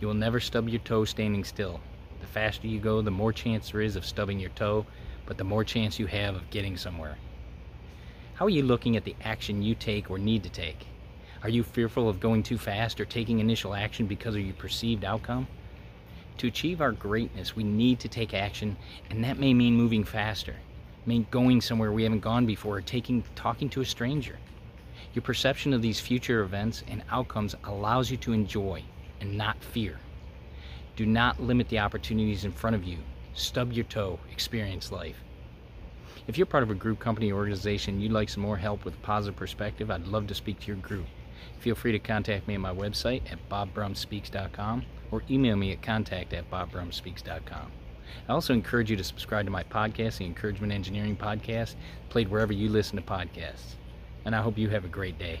You will never stub your toe standing still. The faster you go, the more chance there is of stubbing your toe, but the more chance you have of getting somewhere. How are you looking at the action you take or need to take? Are you fearful of going too fast or taking initial action because of your perceived outcome? To achieve our greatness, we need to take action, and that may mean moving faster, mean going somewhere we haven't gone before, or taking talking to a stranger. Your perception of these future events and outcomes allows you to enjoy and not fear. Do not limit the opportunities in front of you. Stub your toe, experience life. If you're part of a group, company, or organization you'd like some more help with a positive perspective, I'd love to speak to your group. Feel free to contact me at my website at bobbrumspeaks.com or email me at contact at bobbrumspeaks.com. I also encourage you to subscribe to my podcast, the Encouragement Engineering Podcast, played wherever you listen to podcasts. And I hope you have a great day.